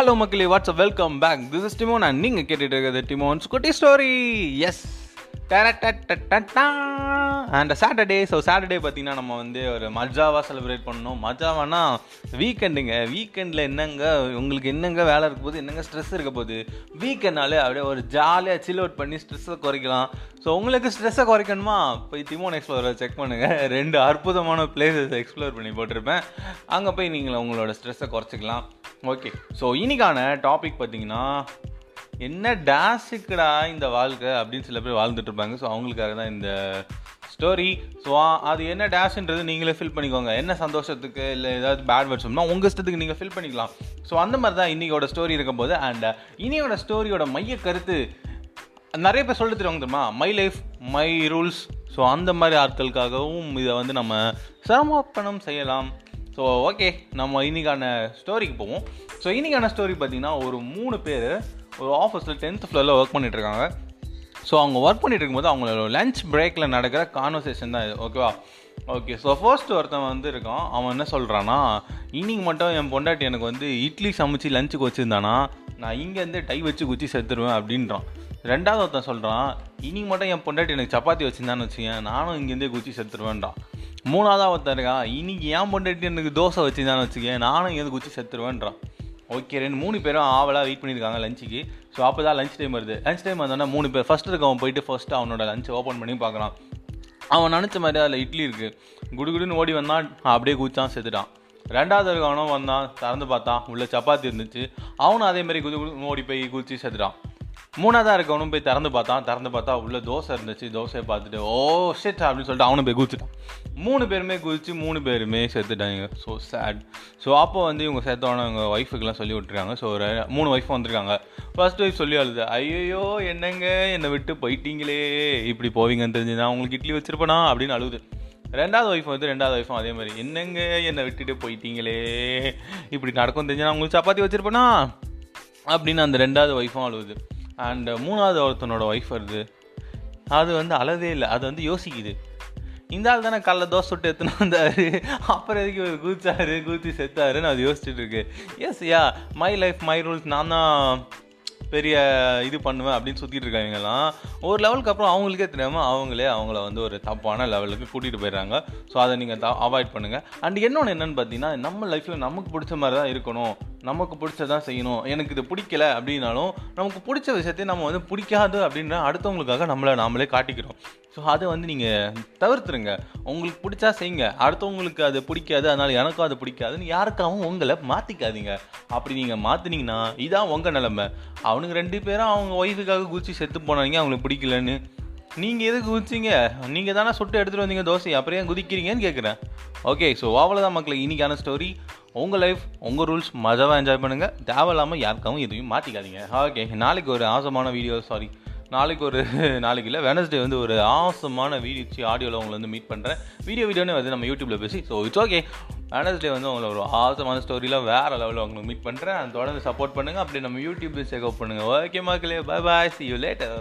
Hello மக்களே what's welcome back this is Timon and நீங்கள் கேட்டுட்டு இருக்கிறது டிமோன் குட்டி stories and Saturday so Saturday பார்த்தீங்கன்னா நம்ம வந்து ஒரு மஜாவாக செலிப்ரேட் பண்ணணும். மஜாவானா வீக்கெண்டுங்க வீக்கெண்டில் என்னங்க உங்களுக்கு என்னங்க வேலை இருக்க போகுது? என்னங்க ஸ்ட்ரெஸ் இருக்க போகுது? வீக்கெண்ட்னாலே அப்படியே ஒரு ஜாலியாக சில் அவுட் பண்ணி ஸ்ட்ரெஸ்ஸை குறைக்கலாம். ஸோ உங்களுக்கு ஸ்ட்ரெஸ்ஸை குறைக்கணுமா? போய் திமோன் எக்ஸ்ப்ளோரை செக் பண்ணுங்கள் ரெண்டு அற்புதமான பிளேசஸ் எக்ஸ்ப்ளோர் பண்ணி போட்டிருப்பேன். அங்கே போய் நீங்கள் உங்களோட ஸ்ட்ரெஸ்ஸை குறைச்சிக்கலாம். ஓகே ஸோ இன்னைக்கான டாபிக் பார்த்தீங்கன்னா என்ன டேஸுக்குடா இந்த வாழ்க்கை அப்படின்னு சில பேர் வாழ்ந்துட்டு இருப்பாங்க. ஸோ அவங்களுக்காக தான் இந்த ஸ்டோரி ஸோ அது என்ன டேஷ்ன்றது நீங்களே ஃபில் பண்ணிக்கோங்க. என்ன சந்தோஷத்துக்கு இல்லை ஏதாவது பேட் வேர்ட்ஸ்னா உங்கள் இஷ்டத்துக்கு நீங்கள் ஃபில் பண்ணிக்கலாம். ஸோ அந்த மாதிரி தான் இன்னைக்கோட ஸ்டோரி இருக்கும்போது அண்ட் இனியோட ஸ்டோரியோட மைய கருத்து நிறைய பேர் சொல்லிட்டு தருவாங்க தெரியுமா? My life my rules so அந்த மாதிரி ஆட்களுக்காகவும் இதை வந்து நம்ம சமர்ப்பணம் செய்யலாம். ஸோ ஓகே நம்ம இன்றைக்கான ஸ்டோரிக்கு போவோம். ஸோ இன்றைக்கான ஸ்டோரி பார்த்தீங்கன்னா ஒரு மூணு பேர் ஒரு ஆஃபீஸில் டென்த் ஃப்ளோரில் ஒர்க் பண்ணிட்டுருக்காங்க. ஸோ அவங்க ஒர்க் பண்ணிட்டு இருக்கும்போது அவங்களோட லஞ்ச் பிரேக்கில் நடக்கிற கான்வர்சேஷன் தான் இது ஓகேவா ஓகே ஸோ ஃபர்ஸ்ட் ஒருத்தன் வந்து இருக்கான். அவன் என்ன சொல்கிறான்னா இன்னைக்கு மட்டும் என் பொண்டாட்டி எனக்கு வந்து இட்லி சமைச்சு லஞ்சுக்கு வச்சுருந்தானா? நான் இங்கேருந்து டை வச்சு குச்சி செத்துருவேன் அப்படின்றான். ரெண்டாவது ஒருத்தன் சொல்கிறான் இனி மட்டும் என் பொண்டாட்டி எனக்கு சப்பாத்தி வச்சுருந்தான்னு வச்சுக்கேன் நானும் இங்கேருந்தே குச்சி செத்துருவேன்றான் மூணாவதாக ஒருத்தன் இருக்கான் இன்னைக்கு என் பொண்டாட்டி எனக்கு தோசை வச்சுருந்தான்னு வச்சுக்கேன் நானும் இங்கேருந்து குச்சி செத்துருவேன்றான். ஓகே ரெண்டு மூணு பேரும் ஆவலாக வெயிட் பண்ணியிருக்காங்க லஞ்சுக்கு ஸோ அப்போ தான் லஞ்ச் டைம் வருது. லஞ்ச் டைம் வந்தோன்னா மூணு பேர் ஃபஸ்ட்டு இருக்கவன் போயிட்டு ஃபஸ்ட்டு அவனோட லஞ்ச் ஓப்பன் பண்ணி பார்க்குறான். அவன் நினச்ச மாதிரி அதில் இட்லி இருக்குது குடுகுடுன்னு ஓடி வந்தான் அப்படியே குச்சான் செத்துட்டான். ரெண்டாவது இருக்கவனும் வந்தான் திறந்து பார்த்தான் உள்ள சப்பாத்தி இருந்துச்சு. அவனும் அதே மாதிரி குது ஓடி போய் குதிச்சு செத்துட்டான். மூணாவதாக இருக்கவனும் போய் திறந்து பார்த்தான். திறந்து பார்த்தா உள்ளே தோசை இருந்துச்சு. தோசையை பார்த்துட்டு ஓ ஷிட் அப்படின்னு சொல்லிட்டு அவனும் போய் குதிச்சுட்டான். மூணு பேருமே குதிச்சு மூணு பேருமே செத்துட்டாங்க. ஸோ சேட் ஸோ அப்போ வந்து இவங்க சேர்த்தவன அவங்க ஒய்ஃபுக்கெல்லாம் சொல்லி விட்டுருக்காங்க. ஸோ ஒரு மூணு ஒய்ஃப் வந்திருக்காங்க. ஃபர்ஸ்ட் ஒய்ஃப் சொல்லி அழுது ஐயோ என்னங்க? என்னை விட்டு போயிட்டீங்களே. இப்படி போவீங்கன்னு தெரிஞ்சுதான் உங்களுக்கு இட்லி வச்சுருப்பேனா? அப்படின்னு அழுகுது ரெண்டாவது ஒய்ஃப் வந்து ரெண்டாவது ஒய்ஃபும் அதே மாதிரி என்னங்க? என்னை விட்டுட்டு போயிட்டீங்களே. இப்படி நடக்கும் தெரிஞ்சுனா உங்களுக்கு சப்பாத்தி வச்சுருப்பேனா? அப்படின்னு அந்த ரெண்டாவது ஒய்ஃபும் அழுகுது அண்டு uh, மூணாவது ஒருத்தனோட ஒய்ஃப் வருது. அது வந்து அழதே இல்லை. அது வந்து யோசிக்குது. இந்த ஆள் தானே காலைல தோசை சுட்டு எடுத்துன்னு வந்தார். அப்புறம் எதுக்கு இவர் கூச்சாரு கூச்சி செத்தாருன்னு அது யோசிச்சுட்டு இருக்கு. Yes yeah my life my rules நான் தான் பெரிய இது பண்ணுவேன் அப்படின்னு சுற்றிட்டு இருக்காங்கலாம் ஒரு லெவலுக்கு அப்புறம் அவங்களுக்கே தெரியாமல் அவங்களே அவங்கள வந்து ஒரு தப்பான லெவலுக்கு கூட்டிகிட்டு போயிடுறாங்க. ஸோ அதை நீங்கள் த அவாய்ட் பண்ணுங்கள் அண்ட் இன்னொன்று என்னென்னு பார்த்தீங்கன்னா நம்ம லைஃப்பில் நமக்கு பிடிச்ச மாதிரி தான் இருக்கணும். நமக்கு பிடிச்சதான் செய்யணும். எனக்கு இது பிடிக்கல அப்படின்னாலும் நமக்கு பிடிச்ச விஷயத்தையும் நம்ம வந்து பிடிக்காது அப்படின்ற அடுத்தவங்களுக்காக நம்மளை நாமளே காட்டிக்கிறோம். ஸோ அதை வந்து நீங்கள் தவிர்த்துருங்க. உங்களுக்கு பிடிச்சா செய்யுங்க. அடுத்தவங்களுக்கு அது பிடிக்காது. அதனால் எனக்கும் அது பிடிக்காதுன்னு யாருக்காகவும் உங்களை மாற்றிக்காதீங்க அப்படி நீங்கள் மாற்றினீங்கன்னா இதான் உங்கள் நிலமை. அவனுக்கு ரெண்டு பேரும் அவங்க ஒய்ஃபுக்காக குச்சி செத்து போனாங்க அவங்களுக்கு பிடிக்கலன்னு. நீங்கள் எதுக்கு குதிச்சிங்க? நீங்கள் தானே சுட்டு எடுத்துகிட்டு வந்தீங்க தோசை அப்புறம் ஏன் குதிக்கிறீங்கன்னு கேட்குறேன் ஓகே ஸோ அவ்வளோதான் மக்களுக்கு இன்றைக்கான ஸ்டோரி உங்கள் லைஃப் உங்கள் ரூல்ஸ் மஜாவாக என்ஜாய் பண்ணுங்கள் தேவையில்லாமல் யாருக்காகவும் எதுவும் மாற்றிக்காதீங்க ஓகே நாளைக்கு ஒரு ஆசமான வீடியோ சாரி நாளைக்கு ஒரு நாளைக்கு இல்லை வெனஸ்டே வந்து ஒரு ஆசமான வீடியோ ஆடியோவில் உங்களை வந்து மீட் பண்ணுறேன் வீடியோ வீடியோன்னு வந்து நம்ம யூடியூப்பில் பேசி ஸோ இட்ஸ் ஓகே வெனஸ்டே வந்து உங்களை ஒரு ஆசமான ஸ்டோரியில் வேறு லெவலில் உங்களை மீட் பண்ணுறேன் தொடர்ந்து சப்போர்ட் பண்ணுங்கள் அப்படியே நம்ம யூடியூப்பில் செக்அப் பண்ணுங்கள் ஓகே மக்களே bye bye see you later